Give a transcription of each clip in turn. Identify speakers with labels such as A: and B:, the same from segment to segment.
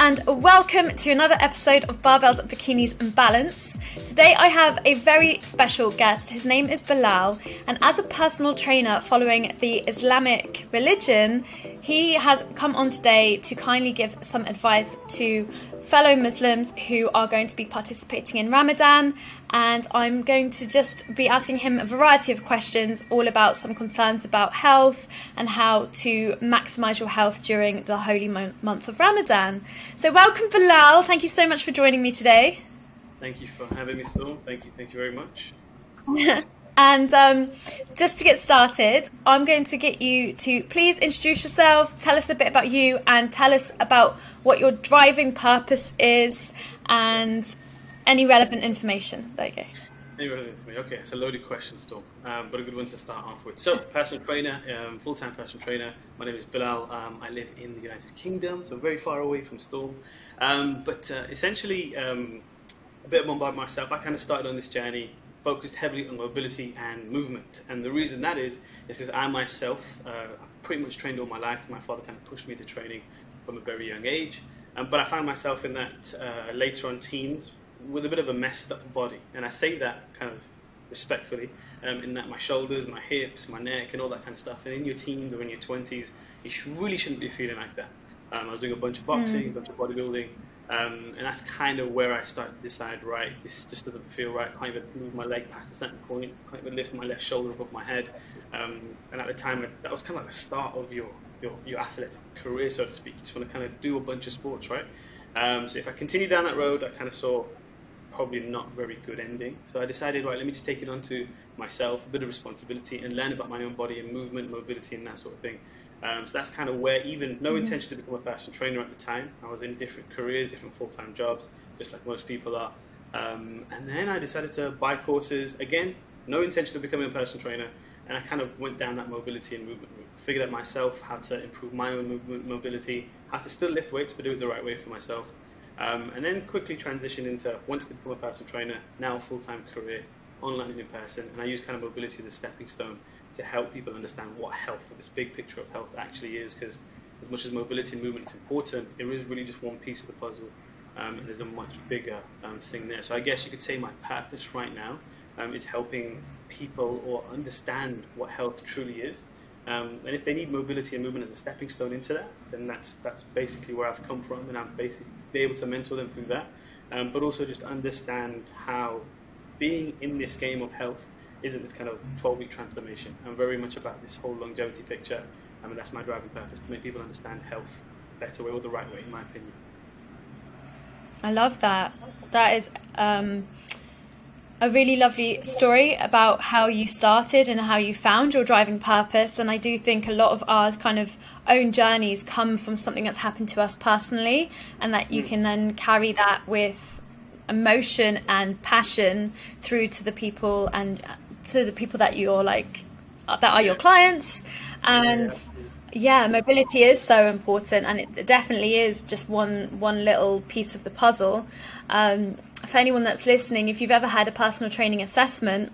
A: and welcome to another episode of Barbells, Bikinis, and Balance. Today I have a very special guest. His name is Bilal, and as a personal trainer following the Islamic religion, he has come on today to kindly give some advice to fellow Muslims who are going to be participating in Ramadan. And I'm going to just be asking him a variety of questions, all about some concerns about health and how to maximize your health during the holy mo- month of Ramadan. So, welcome, Bilal. Thank you so much for joining me today.
B: Thank you for having me, Storm. Thank you, thank you very much.
A: And um, just to get started, I'm going to get you to please introduce yourself, tell us a bit about you, and tell us about what your driving purpose is and any relevant information. There you go.
B: Any relevant information? Okay, it's a loaded question, Storm, um, but a good one to start off with. So, personal trainer, um, full time personal trainer. My name is Bilal. Um, I live in the United Kingdom, so very far away from Storm. Um, but uh, essentially, um, a bit more about myself. I kind of started on this journey focused heavily on mobility and movement. And the reason that is, is because I myself, uh, pretty much trained all my life. My father kind of pushed me to training from a very young age. Um, but I found myself in that uh, later on teens with a bit of a messed up body. And I say that kind of respectfully, um, in that my shoulders, my hips, my neck, and all that kind of stuff. And in your teens or in your 20s, you really shouldn't be feeling like that. Um, I was doing a bunch of boxing, mm. a bunch of bodybuilding, um, and that's kind of where I started to decide, right, this just doesn't feel right. I can't even move my leg past a certain point. I can't even lift my left shoulder above my head. Um, and at the time, that was kind of like the start of your, your, your athletic career, so to speak. You just want to kind of do a bunch of sports, right? Um, so if I continue down that road, I kind of saw probably not very good ending. So I decided, right, let me just take it onto myself, a bit of responsibility, and learn about my own body and movement, mobility, and that sort of thing. Um, so that's kind of where, even no mm-hmm. intention to become a personal trainer at the time. I was in different careers, different full time jobs, just like most people are. Um, and then I decided to buy courses. Again, no intention of becoming a personal trainer. And I kind of went down that mobility and movement route. Figured out myself how to improve my own movement, mobility, how to still lift weights, but do it the right way for myself. Um, and then quickly transitioned into wanted to become a personal trainer, now a full time career, online and in person. And I use kind of mobility as a stepping stone to help people understand what health, this big picture of health, actually is. Because as much as mobility and movement is important, it is really just one piece of the puzzle, um, and there's a much bigger um, thing there. So I guess you could say my purpose right now um, is helping people or understand what health truly is. Um, and if they need mobility and movement as a stepping stone into that, then that's that's basically where I've come from, and I'm basically be able to mentor them through that. Um, but also just understand how being in this game of health isn't this kind of 12 week transformation. I'm very much about this whole longevity picture. I mean, that's my driving purpose to make people understand health better way or the right way, in my opinion.
A: I love that. That is um, a really lovely story about how you started and how you found your driving purpose. And I do think a lot of our kind of own journeys come from something that's happened to us personally, and that you mm. can then carry that with emotion and passion through to the people and to the people that you're like uh, that are your clients. And yeah. mobility is so important and it definitely is just one one little piece of the puzzle. Um, for anyone that's listening if you've ever had a personal training assessment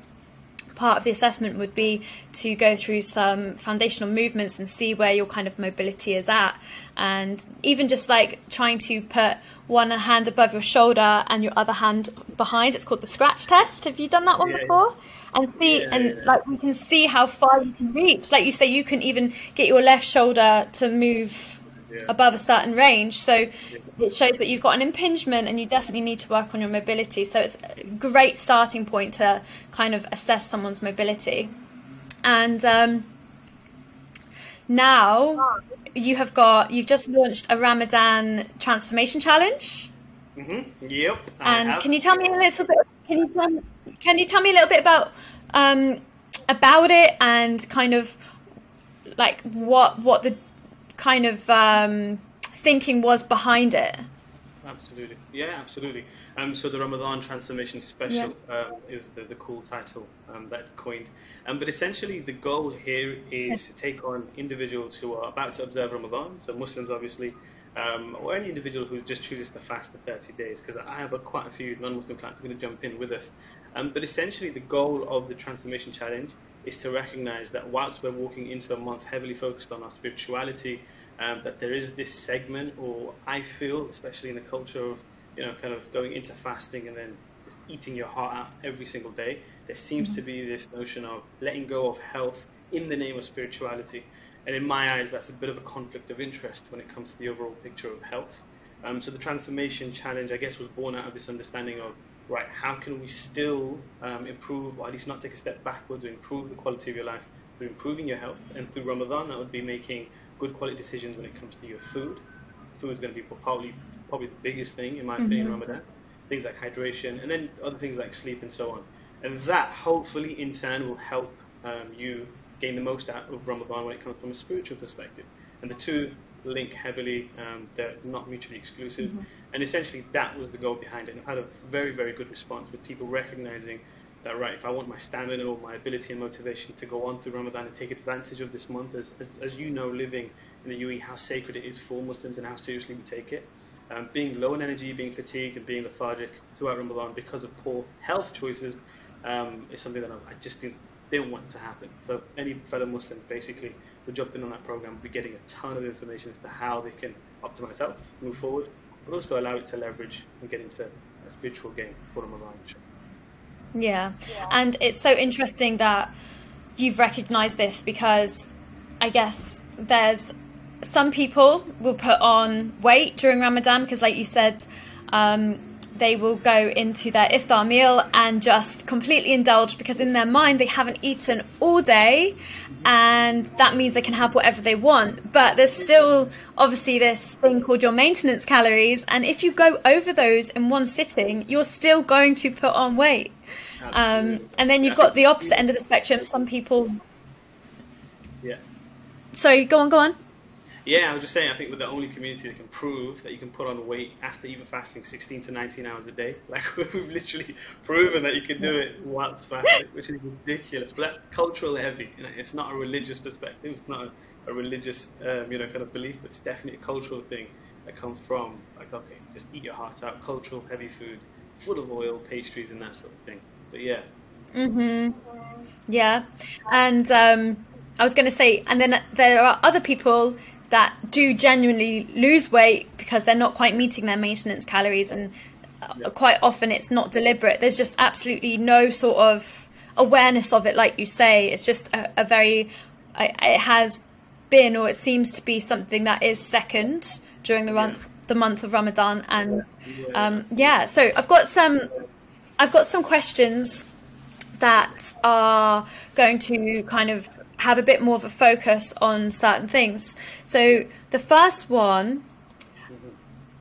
A: part of the assessment would be to go through some foundational movements and see where your kind of mobility is at. And even just like trying to put one hand above your shoulder and your other hand behind, it's called the scratch test. Have you done that one yeah. before? And see, yeah, and yeah. like we can see how far you can reach. Like you say, you can even get your left shoulder to move yeah. above a certain range. So yeah. it shows that you've got an impingement and you definitely need to work on your mobility. So it's a great starting point to kind of assess someone's mobility. And um, now you have got, you've just launched a Ramadan transformation challenge.
B: Mm-hmm. Yep.
A: And can you tell me a little bit? Can you tell, can you tell me a little bit about um, about it and kind of like what what the kind of um, thinking was behind it.
B: Absolutely, yeah, absolutely. Um, so the Ramadan Transformation Special yeah. uh, is the, the cool title um, that's coined. Um, but essentially, the goal here is to take on individuals who are about to observe Ramadan, so Muslims obviously, um, or any individual who just chooses to fast for 30 days, because I have a, quite a few non-Muslim clients who are going to jump in with us. Um, but essentially, the goal of the Transformation Challenge is to recognize that whilst we're walking into a month heavily focused on our spirituality, um, that there is this segment, or I feel, especially in the culture of you know, kind of going into fasting and then just eating your heart out every single day, there seems to be this notion of letting go of health in the name of spirituality. And in my eyes, that's a bit of a conflict of interest when it comes to the overall picture of health. Um, so the transformation challenge, I guess, was born out of this understanding of right, how can we still um, improve, or at least not take a step backwards, or improve the quality of your life through improving your health. And through Ramadan, that would be making good quality decisions when it comes to your food. Food is going to be probably probably the biggest thing in my mm-hmm. opinion, Ramadan. Things like hydration, and then other things like sleep and so on. And that hopefully in turn will help um, you gain the most out of Ramadan when it comes from a spiritual perspective. And the two link heavily, um, they're not mutually exclusive. Mm-hmm. And essentially, that was the goal behind it. And I've had a very, very good response with people recognizing that, right, if I want my stamina or my ability and motivation to go on through Ramadan and take advantage of this month, as, as, as you know, living in the UAE, how sacred it is for Muslims and how seriously we take it. Um, being low in energy, being fatigued, and being lethargic throughout Ramadan because of poor health choices um, is something that I just didn't, didn't want to happen. So any fellow Muslims basically who jumped in on that program will be getting a ton of information as to how they can optimize health, move forward, but also allow it to leverage and get into a spiritual game for Ramadan.
A: Yeah. yeah. And it's so interesting that you've recognized this because I guess there's some people will put on weight during Ramadan because, like you said, um, they will go into their iftar meal and just completely indulge because in their mind they haven't eaten all day and that means they can have whatever they want. But there's still obviously this thing called your maintenance calories and if you go over those in one sitting you're still going to put on weight. Um, and then you've got the opposite end of the spectrum. Some people
B: yeah.
A: Sorry go on go on
B: yeah, I was just saying, I think we're the only community that can prove that you can put on weight after even fasting 16 to 19 hours a day. Like, we've literally proven that you can do it whilst fasting, which is ridiculous. But that's cultural heavy. You know, it's not a religious perspective, it's not a, a religious, um, you know, kind of belief, but it's definitely a cultural thing that comes from, like, okay, just eat your heart out, cultural heavy foods, full of oil, pastries, and that sort of thing. But yeah.
A: Mm hmm. Yeah. And, um, I was going to say, and then there are other people that do genuinely lose weight because they're not quite meeting their maintenance calories and uh, quite often it's not deliberate. There's just absolutely no sort of awareness of it like you say. It's just a, a very it has been or it seems to be something that is second during the month yeah. the month of ramadan and um, yeah. So i've got some i've got some questions that are going to kind of have a bit more of a focus on certain things. So the first one,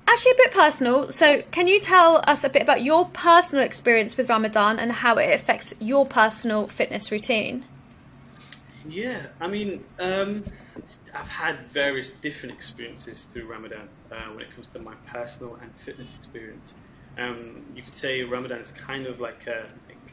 A: actually a bit personal. So can you tell us a bit about your personal experience with Ramadan and how it affects your personal fitness routine?
B: Yeah, I mean, um, I've had various different experiences through Ramadan uh, when it comes to my personal and fitness experience. Um, you could say Ramadan is kind of like a,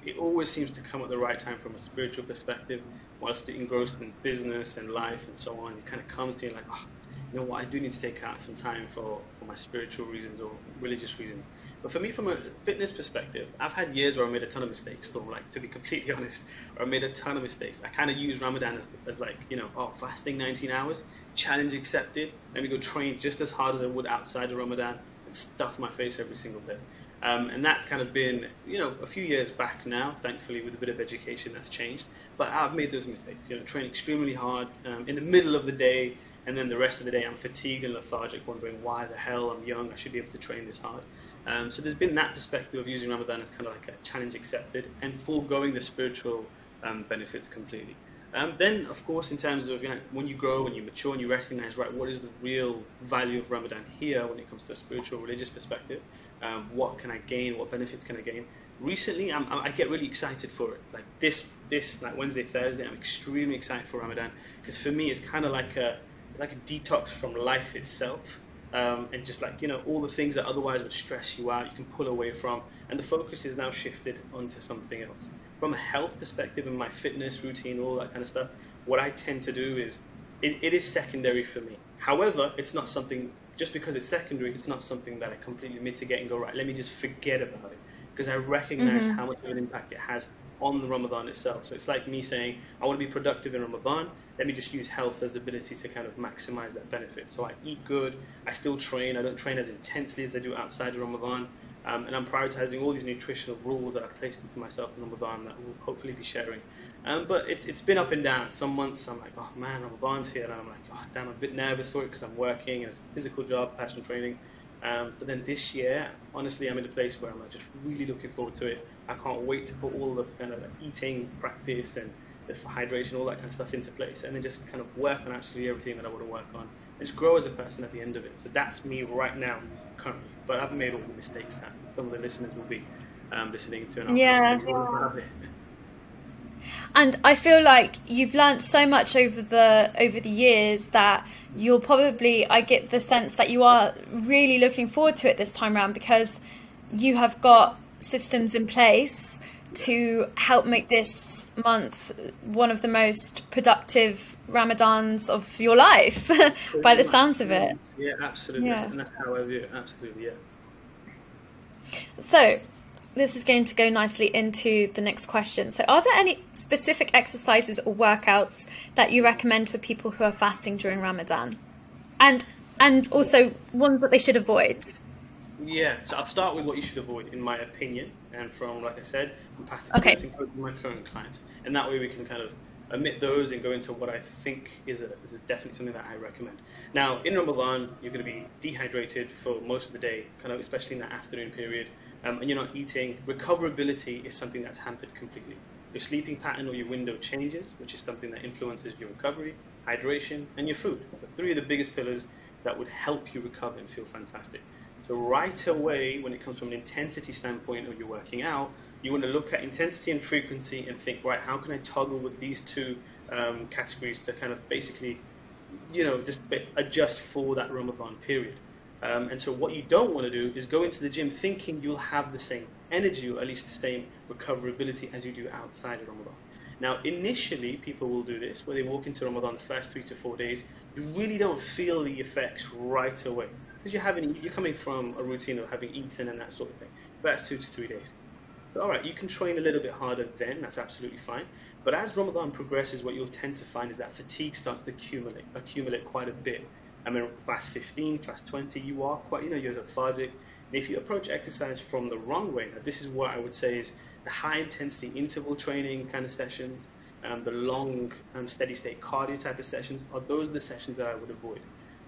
B: it always seems to come at the right time from a spiritual perspective whilst engrossed in business and life and so on, it kind of comes to you like, oh, you know what, I do need to take out some time for, for my spiritual reasons or religious reasons. But for me, from a fitness perspective, I've had years where I made a ton of mistakes, though, like, to be completely honest, I made a ton of mistakes. I kind of use Ramadan as, as like, you know, oh, fasting 19 hours, challenge accepted, let me go train just as hard as I would outside of Ramadan and stuff my face every single day. Um, and that's kind of been, you know, a few years back now. Thankfully, with a bit of education, that's changed. But I've made those mistakes. You know, train extremely hard um, in the middle of the day, and then the rest of the day I'm fatigued and lethargic, wondering why the hell I'm young. I should be able to train this hard. Um, so there's been that perspective of using Ramadan as kind of like a challenge accepted and foregoing the spiritual um, benefits completely. Um, then, of course, in terms of you know, when you grow and you mature and you recognize, right, what is the real value of Ramadan here when it comes to a spiritual, religious perspective? Um, what can I gain? What benefits can I gain? Recently, I'm, i get really excited for it. Like this, this like Wednesday, Thursday, I'm extremely excited for Ramadan because for me, it's kind of like a like a detox from life itself, um, and just like you know all the things that otherwise would stress you out, you can pull away from, and the focus is now shifted onto something else. From a health perspective and my fitness routine, all that kind of stuff, what I tend to do is it, it is secondary for me. However, it's not something just because it's secondary, it's not something that I completely mitigate and go, right, let me just forget about it. Because I recognize mm-hmm. how much of an impact it has on the Ramadan itself. So it's like me saying, I want to be productive in Ramadan. Let me just use health as the ability to kind of maximize that benefit. So I eat good. I still train. I don't train as intensely as I do outside of Ramadan. Um, and I'm prioritizing all these nutritional rules that I've placed into myself in Ramadan that we'll hopefully be sharing. Um, but it's, it's been up and down. Some months I'm like, oh man, Ramadan's here. And I'm like, oh damn, I'm a bit nervous for it because I'm working and it's a physical job, passion training. Um, but then this year, honestly, I'm in a place where I'm like just really looking forward to it. I can't wait to put all of the kind of eating practice and the hydration, all that kind of stuff into place, and then just kind of work on absolutely everything that I want to work on, and just grow as a person at the end of it. So that's me right now, currently. But I've made all the mistakes that some of the listeners will be um, listening to.
A: And yeah. and I feel like you've learned so much over the over the years that you'll probably I get the sense that you are really looking forward to it this time around because you have got systems in place to help make this month one of the most productive Ramadans of your life, by the sounds of it.
B: Yeah, absolutely. Yeah. And that's how I view it. Absolutely, yeah.
A: So, this is going to go nicely into the next question. So, are there any specific exercises or workouts that you recommend for people who are fasting during Ramadan, and and also ones that they should avoid?
B: Yeah, so I'll start with what you should avoid, in my opinion, and from like I said, from past
A: experience
B: okay. my current clients, and that way we can kind of omit those and go into what I think is a, this is definitely something that I recommend. Now, in Ramadan, you're going to be dehydrated for most of the day, kind of especially in that afternoon period um, and you're not eating, recoverability is something that's hampered completely. Your sleeping pattern or your window changes, which is something that influences your recovery, hydration, and your food. So three of the biggest pillars that would help you recover and feel fantastic. So right away, when it comes from an intensity standpoint or you're working out, you want to look at intensity and frequency and think, right, how can I toggle with these two um, categories to kind of basically, you know, just adjust for that Ramadan period. Um, and so what you don't want to do is go into the gym thinking you'll have the same energy or at least the same recoverability as you do outside of Ramadan. Now, initially, people will do this where they walk into Ramadan the first three to four days. You really don't feel the effects right away because you're coming from a routine of having eaten and that sort of thing. That's two to three days. So, all right, you can train a little bit harder then. That's absolutely fine. But as Ramadan progresses, what you'll tend to find is that fatigue starts to accumulate, accumulate quite a bit. I mean, fast 15, fast 20, you are quite, you know, you're lethargic. And if you approach exercise from the wrong way, now this is what I would say is the high intensity interval training kind of sessions, um, the long um, steady state cardio type of sessions, are those are the sessions that I would avoid.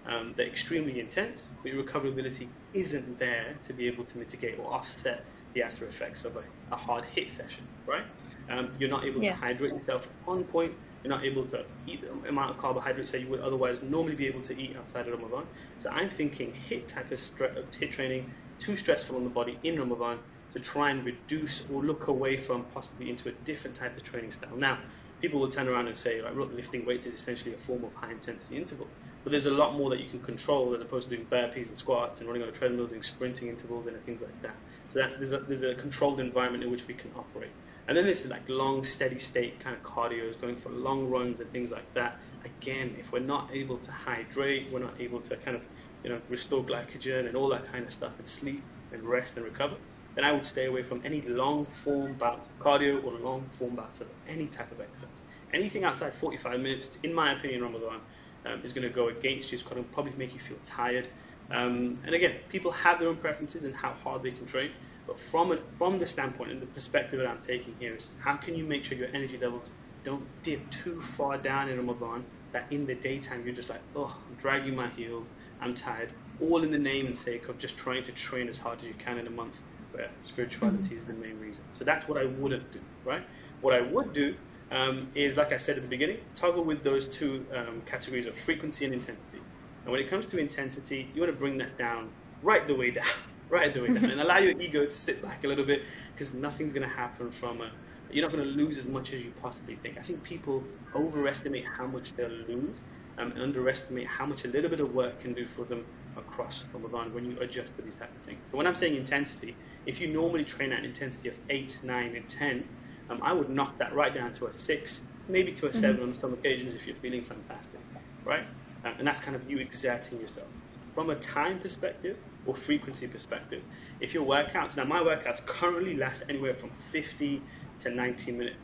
B: Um, they're extremely intense, but your recoverability isn't there to be able to mitigate or offset the after effects of a, a hard HIIT session, right? Um, you're not able yeah. to hydrate yourself on point you're not able to eat the amount of carbohydrates that you would otherwise normally be able to eat outside of Ramadan. So I'm thinking HIIT type of HIIT training, too stressful on the body in Ramadan to try and reduce or look away from possibly into a different type of training style. Now, people will turn around and say, like, look, lifting weights is essentially a form of high intensity interval. But there's a lot more that you can control as opposed to doing burpees and squats and running on a treadmill, doing sprinting intervals and things like that. So that's, there's, a, there's a controlled environment in which we can operate. And then there's like long, steady state kind of cardios, going for long runs and things like that. Again, if we're not able to hydrate, we're not able to kind of, you know, restore glycogen and all that kind of stuff, and sleep and rest and recover, then I would stay away from any long form bouts of cardio or long form bouts of any type of exercise. Anything outside 45 minutes, in my opinion, Ramadan, um, is going to go against you. It's going to probably make you feel tired. Um, and again, people have their own preferences and how hard they can train. But from, a, from the standpoint and the perspective that I'm taking here is how can you make sure your energy levels don't dip too far down in Ramadan that in the daytime you're just like, oh, I'm dragging my heels, I'm tired, all in the name and sake of just trying to train as hard as you can in a month where spirituality mm-hmm. is the main reason. So that's what I wouldn't do, right? What I would do um, is, like I said at the beginning, toggle with those two um, categories of frequency and intensity. And when it comes to intensity, you want to bring that down right the way down right the way down and allow your ego to sit back a little bit because nothing's going to happen from a you're not going to lose as much as you possibly think. I think people overestimate how much they'll lose um, and underestimate how much a little bit of work can do for them across Ramadan when you adjust to these type of things. So when I'm saying intensity, if you normally train at an intensity of 8, 9, and 10, um, I would knock that right down to a 6, maybe to a 7 mm-hmm. on some occasions if you're feeling fantastic, right? Um, and that's kind of you exerting yourself. From a time perspective, or frequency perspective. If your workouts, now my workouts currently last anywhere from 50 to 90 minutes.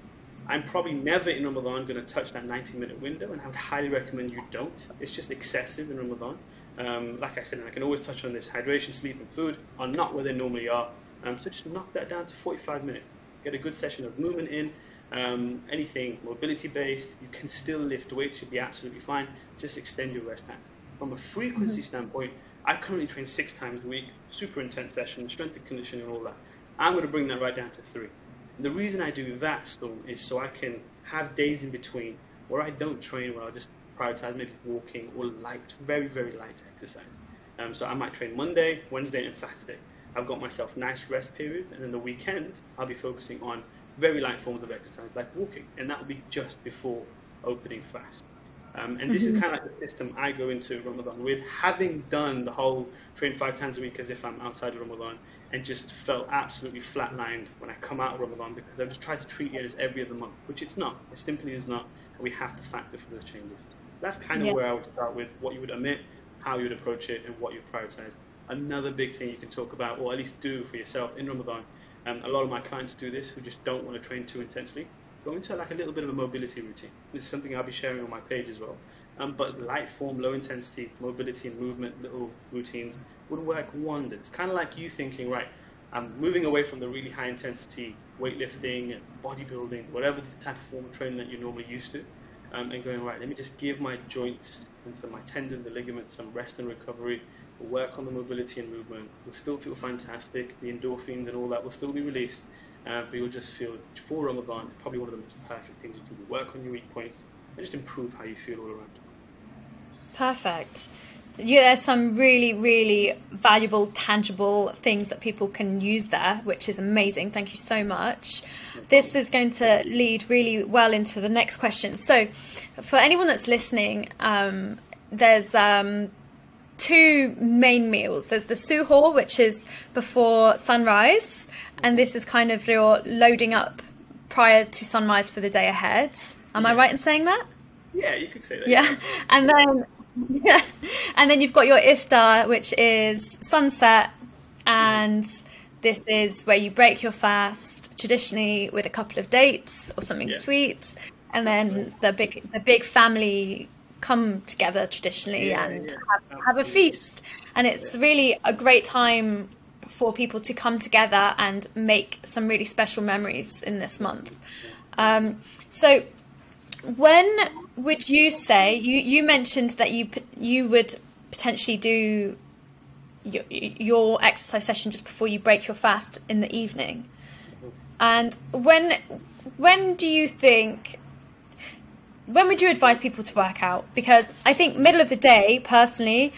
B: I'm probably never in Ramadan going to touch that 90 minute window, and I would highly recommend you don't. It's just excessive in Ramadan. Um, like I said, and I can always touch on this hydration, sleep, and food are not where they normally are. Um, so just knock that down to 45 minutes. Get a good session of movement in. Um, anything mobility based, you can still lift weights, you'll be absolutely fine. Just extend your rest times. From a frequency mm-hmm. standpoint, I currently train six times a week, super intense sessions, strength and conditioning, and all that. I'm going to bring that right down to three. And the reason I do that, Storm, is so I can have days in between where I don't train, where I'll just prioritize maybe walking or light, very, very light exercise. Um, so I might train Monday, Wednesday, and Saturday. I've got myself nice rest periods, and then the weekend I'll be focusing on very light forms of exercise like walking, and that will be just before opening fast. Um, and this mm-hmm. is kind of like the system I go into Ramadan with, having done the whole train five times a week as if I'm outside of Ramadan, and just felt absolutely flatlined when I come out of Ramadan because I've just tried to treat it as every other month, which it's not. It simply is not. And we have to factor for those changes. That's kind of yeah. where I would start with what you would omit, how you would approach it, and what you prioritize. Another big thing you can talk about, or at least do for yourself in Ramadan, and a lot of my clients do this who just don't want to train too intensely, go into like a little bit of a mobility routine. This is something I'll be sharing on my page as well. Um, but light form, low intensity, mobility and movement little routines would work wonders. Kind of like you thinking, right, I'm moving away from the really high intensity weightlifting and bodybuilding, whatever the type of form of training that you're normally used to um, and going, right, let me just give my joints and so my tendon, the ligaments, some rest and recovery. We'll work on the mobility and movement. You'll still feel fantastic. The endorphins and all that will still be released, uh, but you'll just feel, for Ramadan, probably one of the most perfect things you can do. Work on your weak points and just improve how you feel all around.
A: Perfect yeah, there's some really, really valuable, tangible things that people can use there, which is amazing. Thank you so much. This is going to lead really well into the next question. So, for anyone that's listening, um, there's um, two main meals. There's the suhoor, which is before sunrise, and this is kind of your loading up prior to sunrise for the day ahead. Am yeah. I right in saying that?
B: Yeah, you could say that.
A: Yeah, and then yeah. And then you've got your iftar, which is sunset, and this is where you break your fast traditionally with a couple of dates or something yeah. sweet, and then the big the big family come together traditionally yeah, and yeah. Have, have, a feast, and it's really a great time for people to come together and make some really special memories in this month. Um, so when would you say you you mentioned that you you would potentially do your, your exercise session just before you break your fast in the evening, and when when do you think when would you advise people to work out? Because I think middle of the day, personally,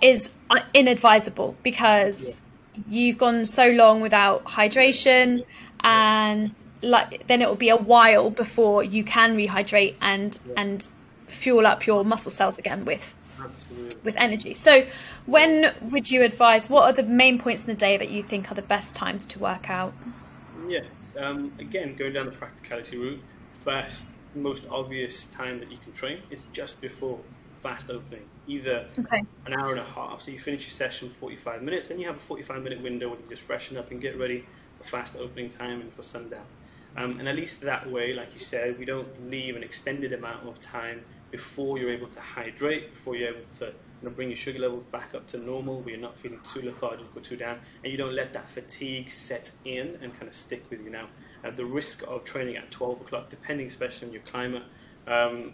A: is inadvisable because you've gone so long without hydration and like then it will be a while before you can rehydrate and yeah. and fuel up your muscle cells again with Absolutely. with energy. So, when would you advise? What are the main points in the day that you think are the best times to work out?
B: Yeah, um, again, going down the practicality route, first most obvious time that you can train is just before fast opening, either okay. an hour and a half. So you finish your session 45 minutes, and you have a 45 minute window when you just freshen up and get ready for fast opening time and for sundown. Um, and at least that way, like you said, we don't leave an extended amount of time before you're able to hydrate, before you're able to you know, bring your sugar levels back up to normal, where you're not feeling too lethargic or too down, and you don't let that fatigue set in and kind of stick with you. Now, uh, the risk of training at 12 o'clock, depending especially on your climate, um,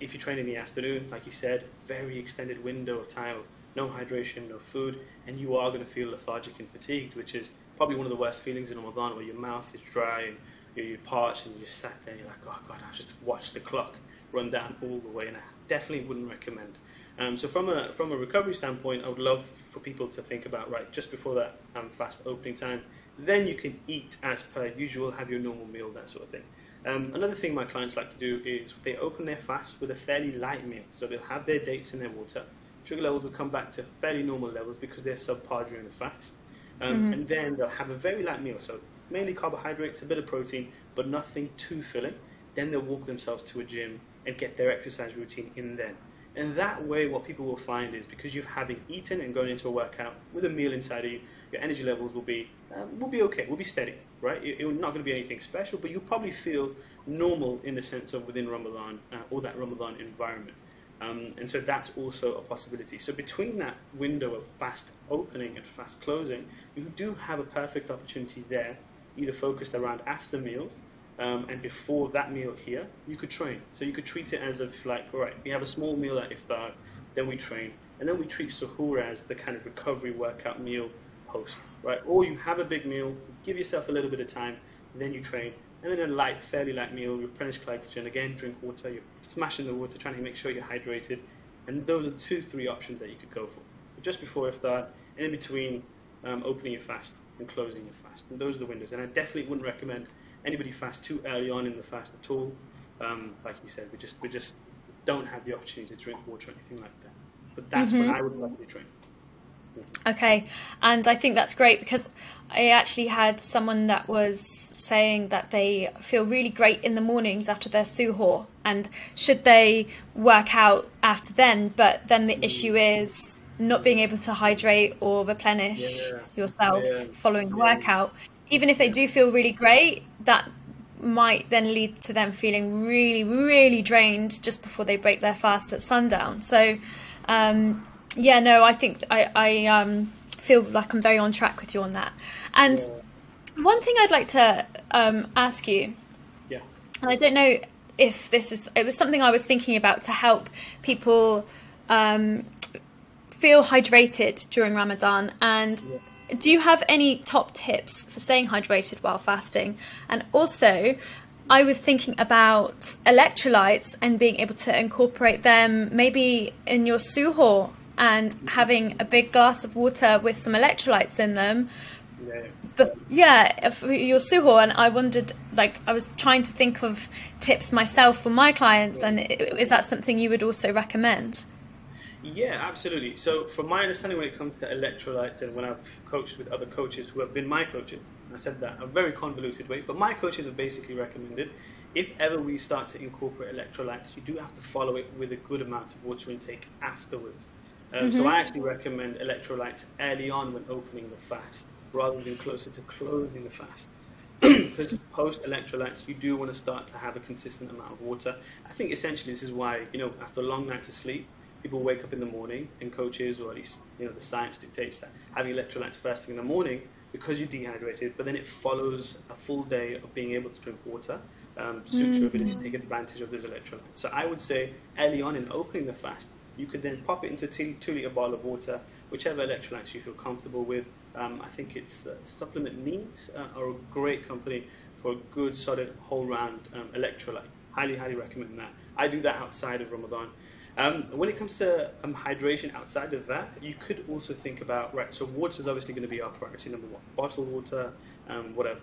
B: if you train in the afternoon, like you said, very extended window of time no hydration, no food, and you are going to feel lethargic and fatigued, which is probably one of the worst feelings in Ramadan, where your mouth is dry and you're parched and you just sat there. and You're like, oh god, I've just watched the clock run down all the way, and I definitely wouldn't recommend. Um, so from a from a recovery standpoint, I would love for people to think about right just before that um, fast opening time. Then you can eat as per usual, have your normal meal, that sort of thing. Um, another thing my clients like to do is they open their fast with a fairly light meal. So they'll have their dates and their water. Sugar levels will come back to fairly normal levels because they're subpar during the fast. Um, mm-hmm. And then they'll have a very light meal. So mainly carbohydrates, a bit of protein, but nothing too filling. Then they'll walk themselves to a gym and get their exercise routine in then. And that way, what people will find is because you've having eaten and gone into a workout with a meal inside of you, your energy levels will be um, will be okay, will be steady, right? It, it's not going to be anything special, but you'll probably feel normal in the sense of within Ramadan uh, or that Ramadan environment. Um, and so that's also a possibility. So between that window of fast opening and fast closing, you do have a perfect opportunity there, either focused around after meals um, and before that meal here, you could train. So you could treat it as if like, all right, we have a small meal at iftar, then we train, and then we treat suhoor as the kind of recovery workout meal post, right? Or you have a big meal, give yourself a little bit of time, then you train, and then a light, fairly light meal, replenish glycogen, again, drink water, you're smashing the water, trying to make sure you're hydrated. And those are two, three options that you could go for. So just before iftar, and in between um, opening your fast and closing your fast. And those are the windows. And I definitely wouldn't recommend anybody fast too early on in the fast at all. Um, like you said, we just we just don't have the opportunity to drink water or anything like that. But that's mm-hmm. when I would love to drink.
A: Okay, and I think that's great because I actually had someone that was saying that they feel really great in the mornings after their suhoor, and should they work out after then? But then the issue is not being able to hydrate or replenish yeah. yourself yeah. following the yeah. workout. Even if they do feel really great, that might then lead to them feeling really, really drained just before they break their fast at sundown. So. Um, yeah, no, I think I, I um, feel like I'm very on track with you on that. And yeah. one thing I'd like to um, ask you,
B: yeah,
A: I don't know if this is, it was something I was thinking about to help people um, feel hydrated during Ramadan. And yeah. Do you have any top tips for staying hydrated while fasting? And also, I was thinking about electrolytes and being able to incorporate them maybe in your suhoor and having a big glass of water with some electrolytes in them.
B: Yeah.
A: But yeah, for your suhoor, and I wondered, like, I was trying to think of tips myself for my clients, and is that something you would also recommend?
B: Yeah, absolutely. So, from my understanding, when it comes to electrolytes, and when I've coached with other coaches who have been my coaches, I said that a very convoluted way, but my coaches have basically recommended if ever we start to incorporate electrolytes, you do have to follow it with a good amount of water intake afterwards. Um, mm-hmm. So I actually recommend electrolytes early on when opening the fast, rather than closer to closing the fast. Because post electrolytes, you do want to start to have a consistent amount of water. I think essentially this is why you know after long night of sleep, people wake up in the morning, and coaches, or at least you know the science dictates that having electrolytes first thing in the morning because you're dehydrated, but then it follows a full day of being able to drink water. Um, suits your ability to take advantage of those electrolytes. So I would say early on in opening the fast, you could then pop it into a two, two litre bottle of water, whichever electrolytes you feel comfortable with. Um, I think it's uh, Supplement Needs uh, are a great company for a good, solid, whole round um, electrolyte. Highly, highly recommend that. I do that outside of Ramadan. Um, when it comes to um, hydration outside of that, you could also think about right. So water is obviously going to be our priority number one. Bottled water, um, whatever.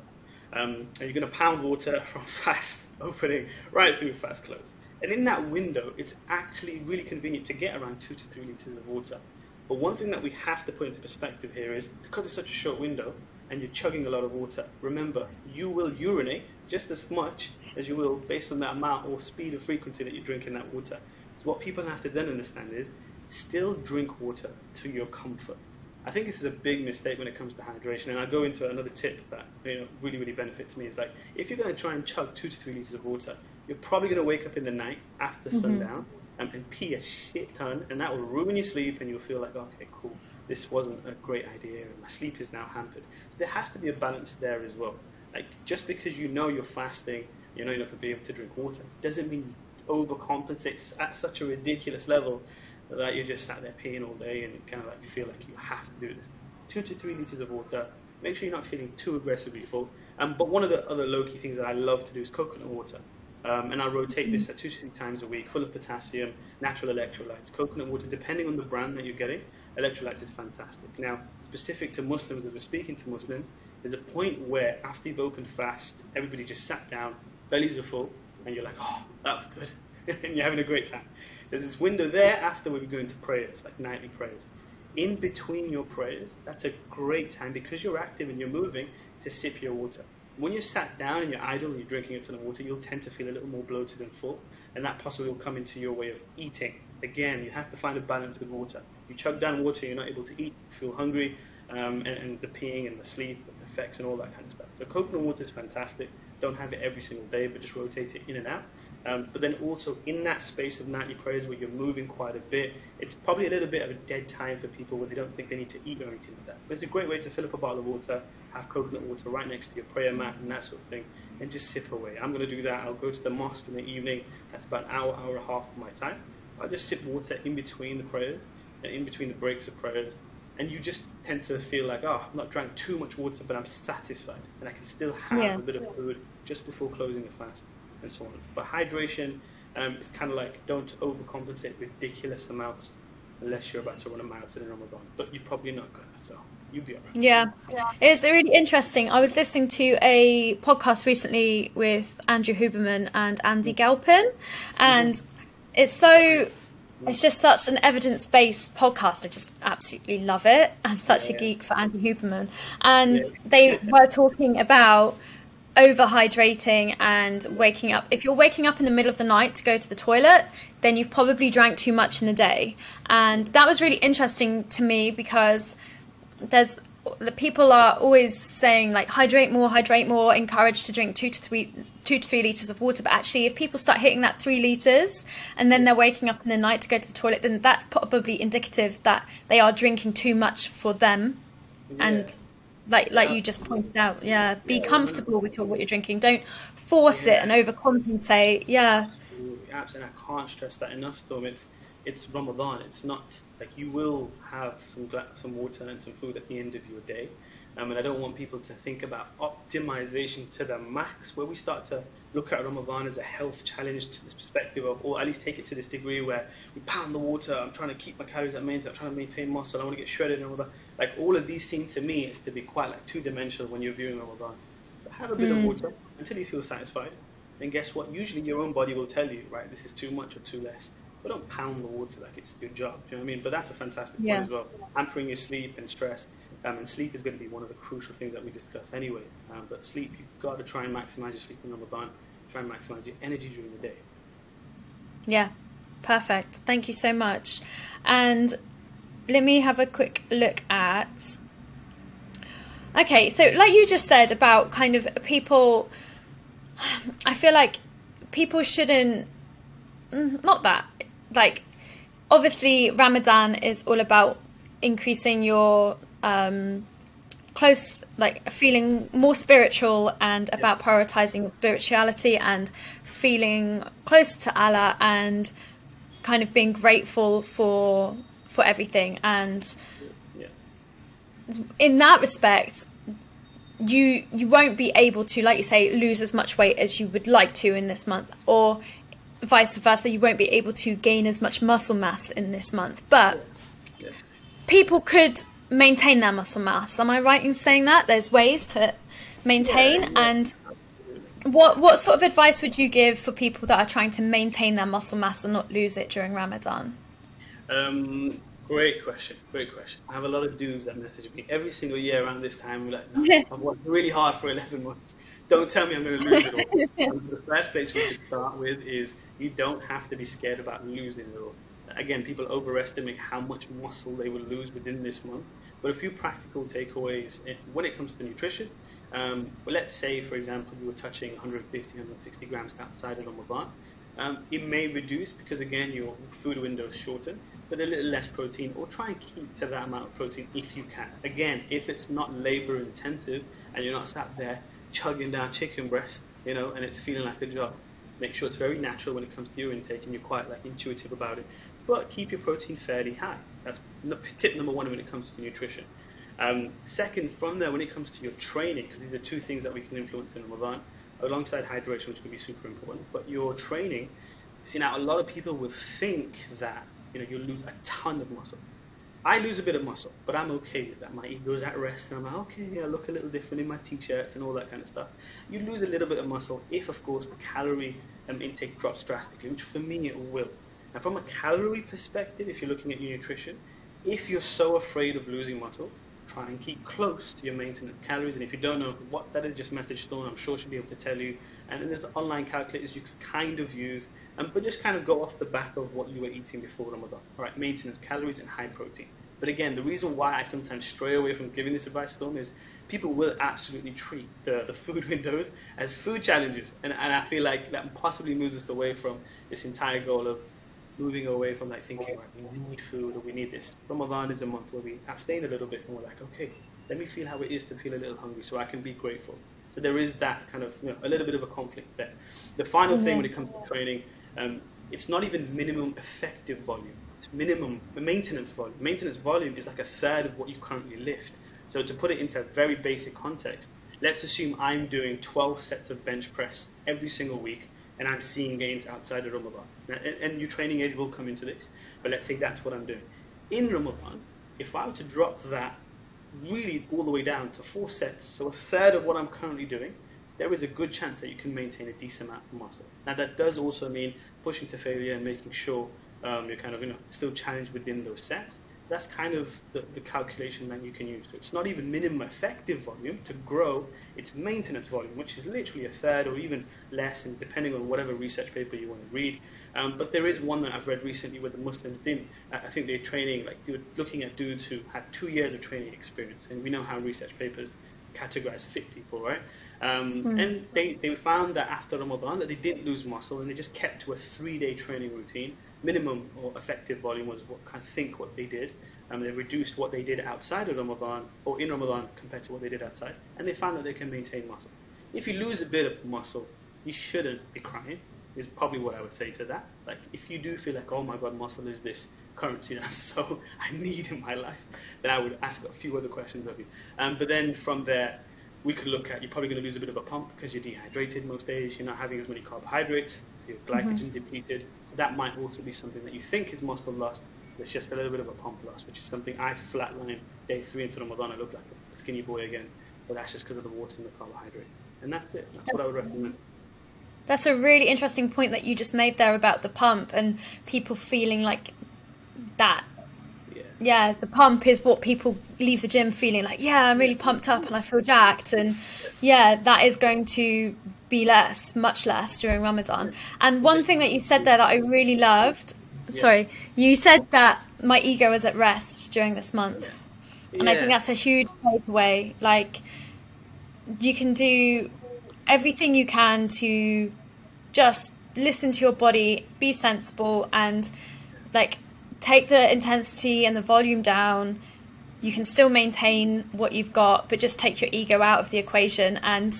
B: Um, and you're going to pound water from fast opening right through fast close. And in that window, it's actually really convenient to get around two to three liters of water. But one thing that we have to put into perspective here is because it's such a short window and you're chugging a lot of water, remember, you will urinate just as much as you will based on that amount or speed or frequency that you're drinking that water. So what people have to then understand is still drink water to your comfort. I think this is a big mistake when it comes to hydration, and I'll go into another tip that you know, really, really benefits me. Is like if you're going to try and chug two to three liters of water, you're probably going to wake up in the night after mm-hmm. sundown and, and pee a shit ton, and that will ruin your sleep, and you'll feel like, okay, cool, this wasn't a great idea, and my sleep is now hampered. There has to be a balance there as well. Like, just because you know you're fasting, you know you're not going to be able to drink water, doesn't mean you overcompensate at such a ridiculous level that you're just sat there peeing all day and kind of like feel like you have to do this. Two to three liters of water. Make sure you're not feeling too aggressively full. Um, but one of the other low key things that I love to do is coconut water. Um, and I rotate this at two to three times a week, full of potassium, natural electrolytes, coconut water, depending on the brand that you're getting. Electrolytes is fantastic. Now, specific to Muslims, as we're speaking to Muslims, there's a point where after you've opened fast, everybody just sat down, bellies are full, and you're like, oh, that was good. and you're having a great time. There's this window there after we go into prayers, like nightly prayers. In between your prayers, that's a great time because you're active and you're moving to sip your water. When you're sat down and you're idle and you're drinking a ton of water, you'll tend to feel a little more bloated and full, and that possibly will come into your way of eating. Again, you have to find a balance with water. You chug down water, you're not able to eat, feel hungry, um, and, and, the peeing and the sleep effects and all that kind of stuff. So coconut water is fantastic. Don't have it every single day, but just rotate it in and out. Um, but then also in that space of nightly prayers where you're moving quite a bit, it's probably a little bit of a dead time for people where they don't think they need to eat or anything like that. But it's a great way to fill up a bottle of water, have coconut water right next to your prayer mat and that sort of thing, and just sip away. I'm going to do that. I'll go to the mosque in the evening. That's about an hour, hour and a half of my time. I'll just sip water in between the prayers and in between the breaks of prayers. And you just tend to feel like, oh, I've not drank too much water, but I'm satisfied. And I can still have yeah. a bit of food just before closing the fast and so on. But hydration um, is kind of like don't overcompensate ridiculous amounts unless you're about to run a marathon in Ramadan. But you're probably not going to, so you'll be alright.
A: Yeah. yeah, it's really interesting. I was listening to a podcast recently with Andrew Huberman and Andy Galpin, and mm-hmm. it's so. It's just such an evidence-based podcast. I just absolutely love it. I'm such yeah, a geek for Andy Huberman, and yeah. they were talking about overhydrating and waking up. If you're waking up in the middle of the night to go to the toilet, then you've probably drank too much in the day. And that was really interesting to me because there's the people are always saying like hydrate more, hydrate more, encouraged to drink two to three two to three liters of water. But actually, if people start hitting that three liters and then they're waking up in the night to go to the toilet, then that's probably indicative that they are drinking too much for them. Yeah. And like like yeah. you just pointed out yeah be yeah, comfortable with your, what you're drinking don't force it and overcompensate yeah
B: absolutely, absolutely i can't stress that enough storm it's it's ramadan it's not like you will have some some water and some food at the end of your day um, and I don't want people to think about optimization to the max, where we start to look at Ramadan as a health challenge to this perspective of, or at least take it to this degree where we pound the water, I'm trying to keep my calories at maintenance, I'm trying to maintain muscle, I want to get shredded and all that. Like all of these seem to me is to be quite like two dimensional when you're viewing Ramadan. So have a bit mm. of water until you feel satisfied. And guess what? Usually your own body will tell you, right, this is too much or too less. But don't pound the water like it's your job. You know what I mean? But that's a fantastic yeah. point as well. Hampering your sleep and stress. Um, and sleep is going to be one of the crucial things that we discuss anyway. Um, but sleep, you've got to try and maximize your sleep in Ramadan. Try and maximize your energy during the day.
A: Yeah, perfect. Thank you so much. And let me have a quick look at. Okay, so like you just said about kind of people, I feel like people shouldn't, mm, not that, like, obviously Ramadan is all about increasing your um, close, like feeling more spiritual and about prioritizing spirituality and feeling close to Allah and kind of being grateful for for everything. And in that respect, you you won't be able to, like you say, lose as much weight as you would like to in this month, or vice versa. You won't be able to gain as much muscle mass in this month, but people could maintain their muscle mass. Am I right in saying that? There's ways to maintain yeah, yeah. and what what sort of advice would you give for people that are trying to maintain their muscle mass and not lose it during Ramadan?
B: Um, great question. Great question. I have a lot of dudes that message me every single year around this time. Like, no, I've worked really hard for 11 months. Don't tell me I'm going to lose it all. the first place we should start with is you don't have to be scared about losing it all again, people overestimate how much muscle they will lose within this month. But a few practical takeaways when it comes to nutrition. Um, well, let's say, for example, you were touching 150, 160 grams outside of Ramadan. Um, it may reduce because, again, your food window is shortened, but a little less protein, or try and keep to that amount of protein if you can. Again, if it's not labor intensive and you're not sat there chugging down chicken breast, you know, and it's feeling like a job, make sure it's very natural when it comes to your intake and you're quite like intuitive about it but keep your protein fairly high. That's tip number one when it comes to nutrition. Um, second, from there, when it comes to your training, because these are two things that we can influence in Ramadan, alongside hydration, which can be super important, but your training, see now a lot of people will think that you know you lose a ton of muscle. I lose a bit of muscle, but I'm okay with that. My ego's at rest, and I'm like, okay, I look a little different in my t-shirts and all that kind of stuff. You lose a little bit of muscle if, of course, the calorie um, intake drops drastically, which for me it will. And from a calorie perspective, if you're looking at your nutrition, if you're so afraid of losing muscle, try and keep close to your maintenance calories. And if you don't know what that is, just message Dawn. I'm sure she'll be able to tell you. And there's online calculators you could kind of use, um, but just kind of go off the back of what you were eating before Ramadan. All right, maintenance calories and high protein. But again, the reason why I sometimes stray away from giving this advice, Dawn, is people will absolutely treat the, the food windows as food challenges. And, and I feel like that possibly moves us away from this entire goal of moving away from like thinking right, we need food or we need this. Ramadan is a month where we abstain a little bit and we're like, okay, let me feel how it is to feel a little hungry so I can be grateful. So there is that kind of you know, a little bit of a conflict there. The final mm-hmm. thing when it comes to training, um, it's not even minimum effective volume. It's minimum maintenance volume. Maintenance volume is like a third of what you currently lift. So to put it into a very basic context, let's assume I'm doing 12 sets of bench press every single week and I'm seeing gains outside of Ramadan. And, and your training age will come into this, but let's say that's what I'm doing. In Ramadan, if I were to drop that really all the way down to four sets, so a third of what I'm currently doing, there is a good chance that you can maintain a decent amount of muscle. Now that does also mean pushing to failure and making sure um, you're kind of you know still challenged within those sets that's kind of the, the, calculation that you can use. It's not even minimum effective volume to grow, it's maintenance volume, which is literally a third or even less, and depending on whatever research paper you want to read. Um, but there is one that I've read recently where the Muslims didn't, I think they're training, like they were looking at dudes who had two years of training experience, and we know how research papers categorize fit people, right? Um, mm. And they, they found that after Ramadan that they didn't lose muscle and they just kept to a three-day training routine minimum or effective volume was what I think what they did. Um, they reduced what they did outside of Ramadan or in Ramadan compared to what they did outside, and they found that they can maintain muscle. If you lose a bit of muscle, you shouldn't be crying. Is probably what I would say to that. Like, if you do feel like, oh my god, muscle is this currency that I'm so I need in my life, then I would ask a few other questions of you. Um, but then from there, we could look at you're probably going to lose a bit of a pump because you're dehydrated most days. You're not having as many carbohydrates, so your glycogen mm-hmm. depleted that might also be something that you think is muscle loss. It's just a little bit of a pump loss, which is something I flatlined day three into Ramadan. I look like a skinny boy again, but that's just because of the water and the carbohydrates. And that's it. That's what I would recommend.
A: That's a really interesting point that you just made there about the pump and people feeling like that. Yeah. yeah, the pump is what people leave the gym feeling like, yeah, I'm really pumped up and I feel jacked. And yeah, that is going to be less, much less during Ramadan. And one thing that you said there that I really loved, yeah. sorry, you said that my ego is at rest during this month. Yeah. And I think that's a huge takeaway. Like, you can do everything you can to just listen to your body, be sensible, and like take the intensity and the volume down. You can still maintain what you've got, but just take your ego out of the equation and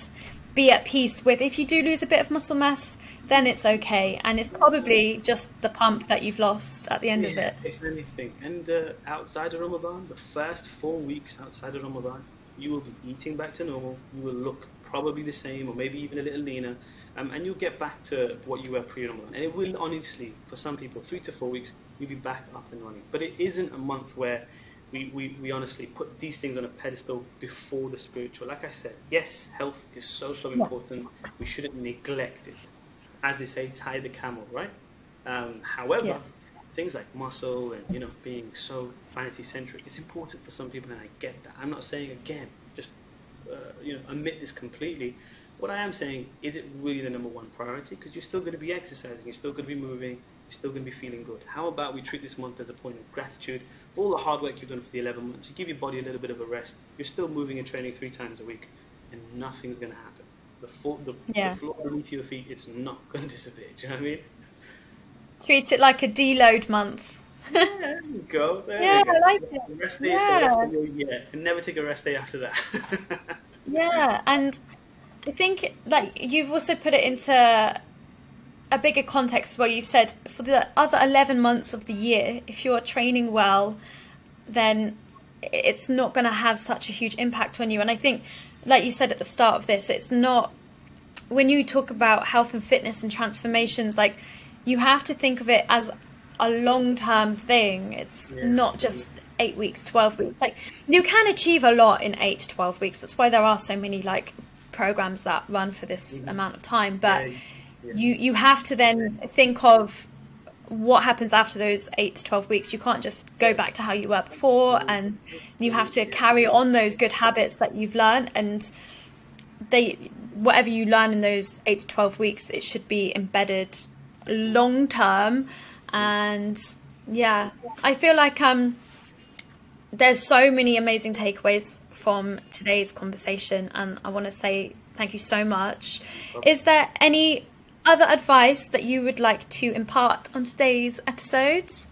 A: be at peace with if you do lose a bit of muscle mass then it's okay. And it's probably just the pump that you've lost at the end yeah, of it.
B: if anything. And uh, outside of ramadan the first four weeks outside of ramadan you will be eating back to normal you will look probably the same or maybe even a little leaner um, and you'll get back to what you were pre-ramadan and it will honestly for some people three to four weeks you'll be back up and running but it isn't a month where we, we, we honestly put these things on a pedestal before the spiritual. Like I said, yes, health is so, so important. We shouldn't neglect it. As they say, tie the camel, right? Um, however, yeah. Things like muscle and, you know, being so vanity centric, it's important for some people, and I get that. I'm not saying, again, just, uh, you know, omit this completely. What I am saying, is it really the number one priority? Because you're still going to be exercising, you're still going to be moving, you're still going to be feeling good. How about we treat this month as a point of gratitude for all the hard work you've done for the 11 months? You give your body a little bit of a rest. You're still moving and training three times a week, and nothing's going to happen. The, floor, the, yeah. the floor beneath your feet, it's not going to disappear. Do you know what I mean?
A: Treat it like a deload month.
B: yeah, there you go. There
A: yeah,
B: you go.
A: I like it.
B: Rest yeah. the rest of your year, and never take a rest day after that.
A: yeah, and I think like you've also put it into a bigger context where you've said for the other 11 months of the year, if you're training well, then it's not going to have such a huge impact on you. And I think, like you said at the start of this, it's not when you talk about health and fitness and transformations, like you have to think of it as a long term thing. It's yeah. not just eight weeks, 12 weeks. Like you can achieve a lot in eight to 12 weeks. That's why there are so many like programs that run for this mm-hmm. amount of time. But yeah you you have to then think of what happens after those eight to 12 weeks. You can't just go back to how you were before, and you have to carry on those good habits that you've learned. And they, whatever you learn in those eight to 12 weeks, it should be embedded long term. And yeah, I feel like um, there's so many amazing takeaways from today's conversation, and I want to say thank you so much. Is there any other advice that you would like to impart on today's episodes?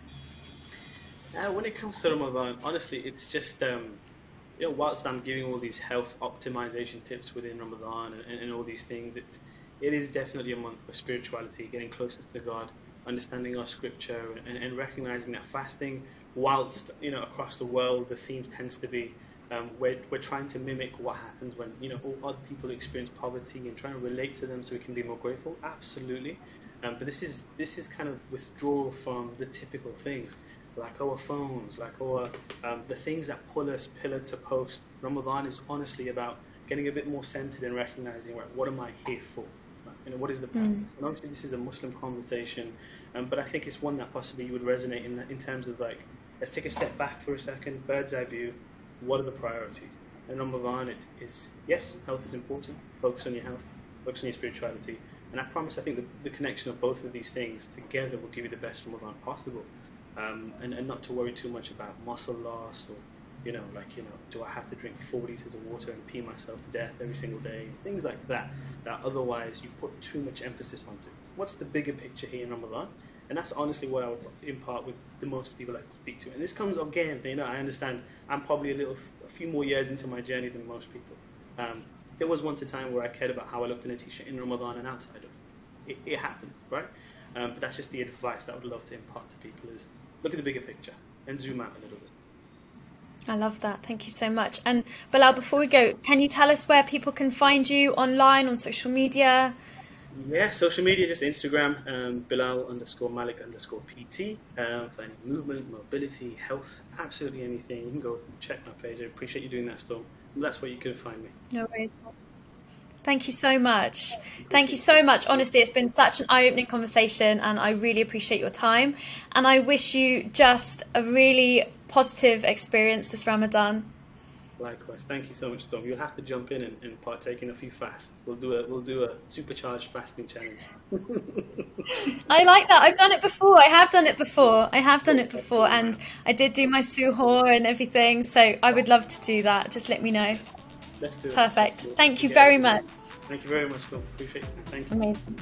B: Uh, when it comes to Ramadan, honestly, it's just um, you know, whilst I'm giving all these health optimization tips within Ramadan and, and all these things, it's it is definitely a month for spirituality, getting closer to God, understanding our scripture, and, and recognizing that fasting, whilst you know across the world the theme tends to be um, we're, we're trying to mimic what happens when you know other people experience poverty and trying to relate to them so we can be more grateful. Absolutely, um, but this is this is kind of withdrawal from the typical things like our phones, like our um, the things that pull us pillar to post. Ramadan is honestly about getting a bit more centered and recognizing right, what am I here for? You know, what is the purpose? Mm. And obviously, this is a Muslim conversation, um, but I think it's one that possibly you would resonate in in terms of like let's take a step back for a second, bird's eye view what are the priorities? And number one it is yes, health is important. Focus on your health, focus on your spirituality. And I promise, I think the, the connection of both of these things together will give you the best Ramadan possible. Um, and, and not to worry too much about muscle loss or, you know, like, you know, do I have to drink 4 liters of water and pee myself to death every single day? Things like that, that otherwise you put too much emphasis onto. What's the bigger picture here in Ramadan? And that's honestly what I would impart with the most people I speak to. And this comes again, you know, I understand I'm probably a little, a few more years into my journey than most people. Um, there was once a time where I cared about how I looked in a t-shirt in Ramadan and outside of. It, it happens, right? Um, but that's just the advice that I would love to impart to people: is look at the bigger picture and zoom out a little bit.
A: I love that. Thank you so much. And Bilal, before we go, can you tell us where people can find you online on social media?
B: Yeah, social media, just Instagram, um, Bilal underscore Malik underscore PT um, for any movement, mobility, health, absolutely anything. You can go check my page. I appreciate you doing that, Storm. That's where you can find me.
A: No worries. Thank you so much. Thank you so much. Honestly, it's been such an eye opening conversation, and I really appreciate your time. And I wish you just a really positive experience this Ramadan.
B: Likewise. Thank you so much, Tom. You'll have to jump in and, and partake in a few fasts. We'll do a we'll do a supercharged fasting challenge.
A: I like that. I've done it before. I have done it before. I have done it before, and I did do my suhoor and everything. So I would love to do that. Just let me know.
B: Let's do it.
A: Perfect.
B: Do it.
A: Thank you very much.
B: Thank you very much, Tom. Appreciate it. Thank you.
A: Amazing.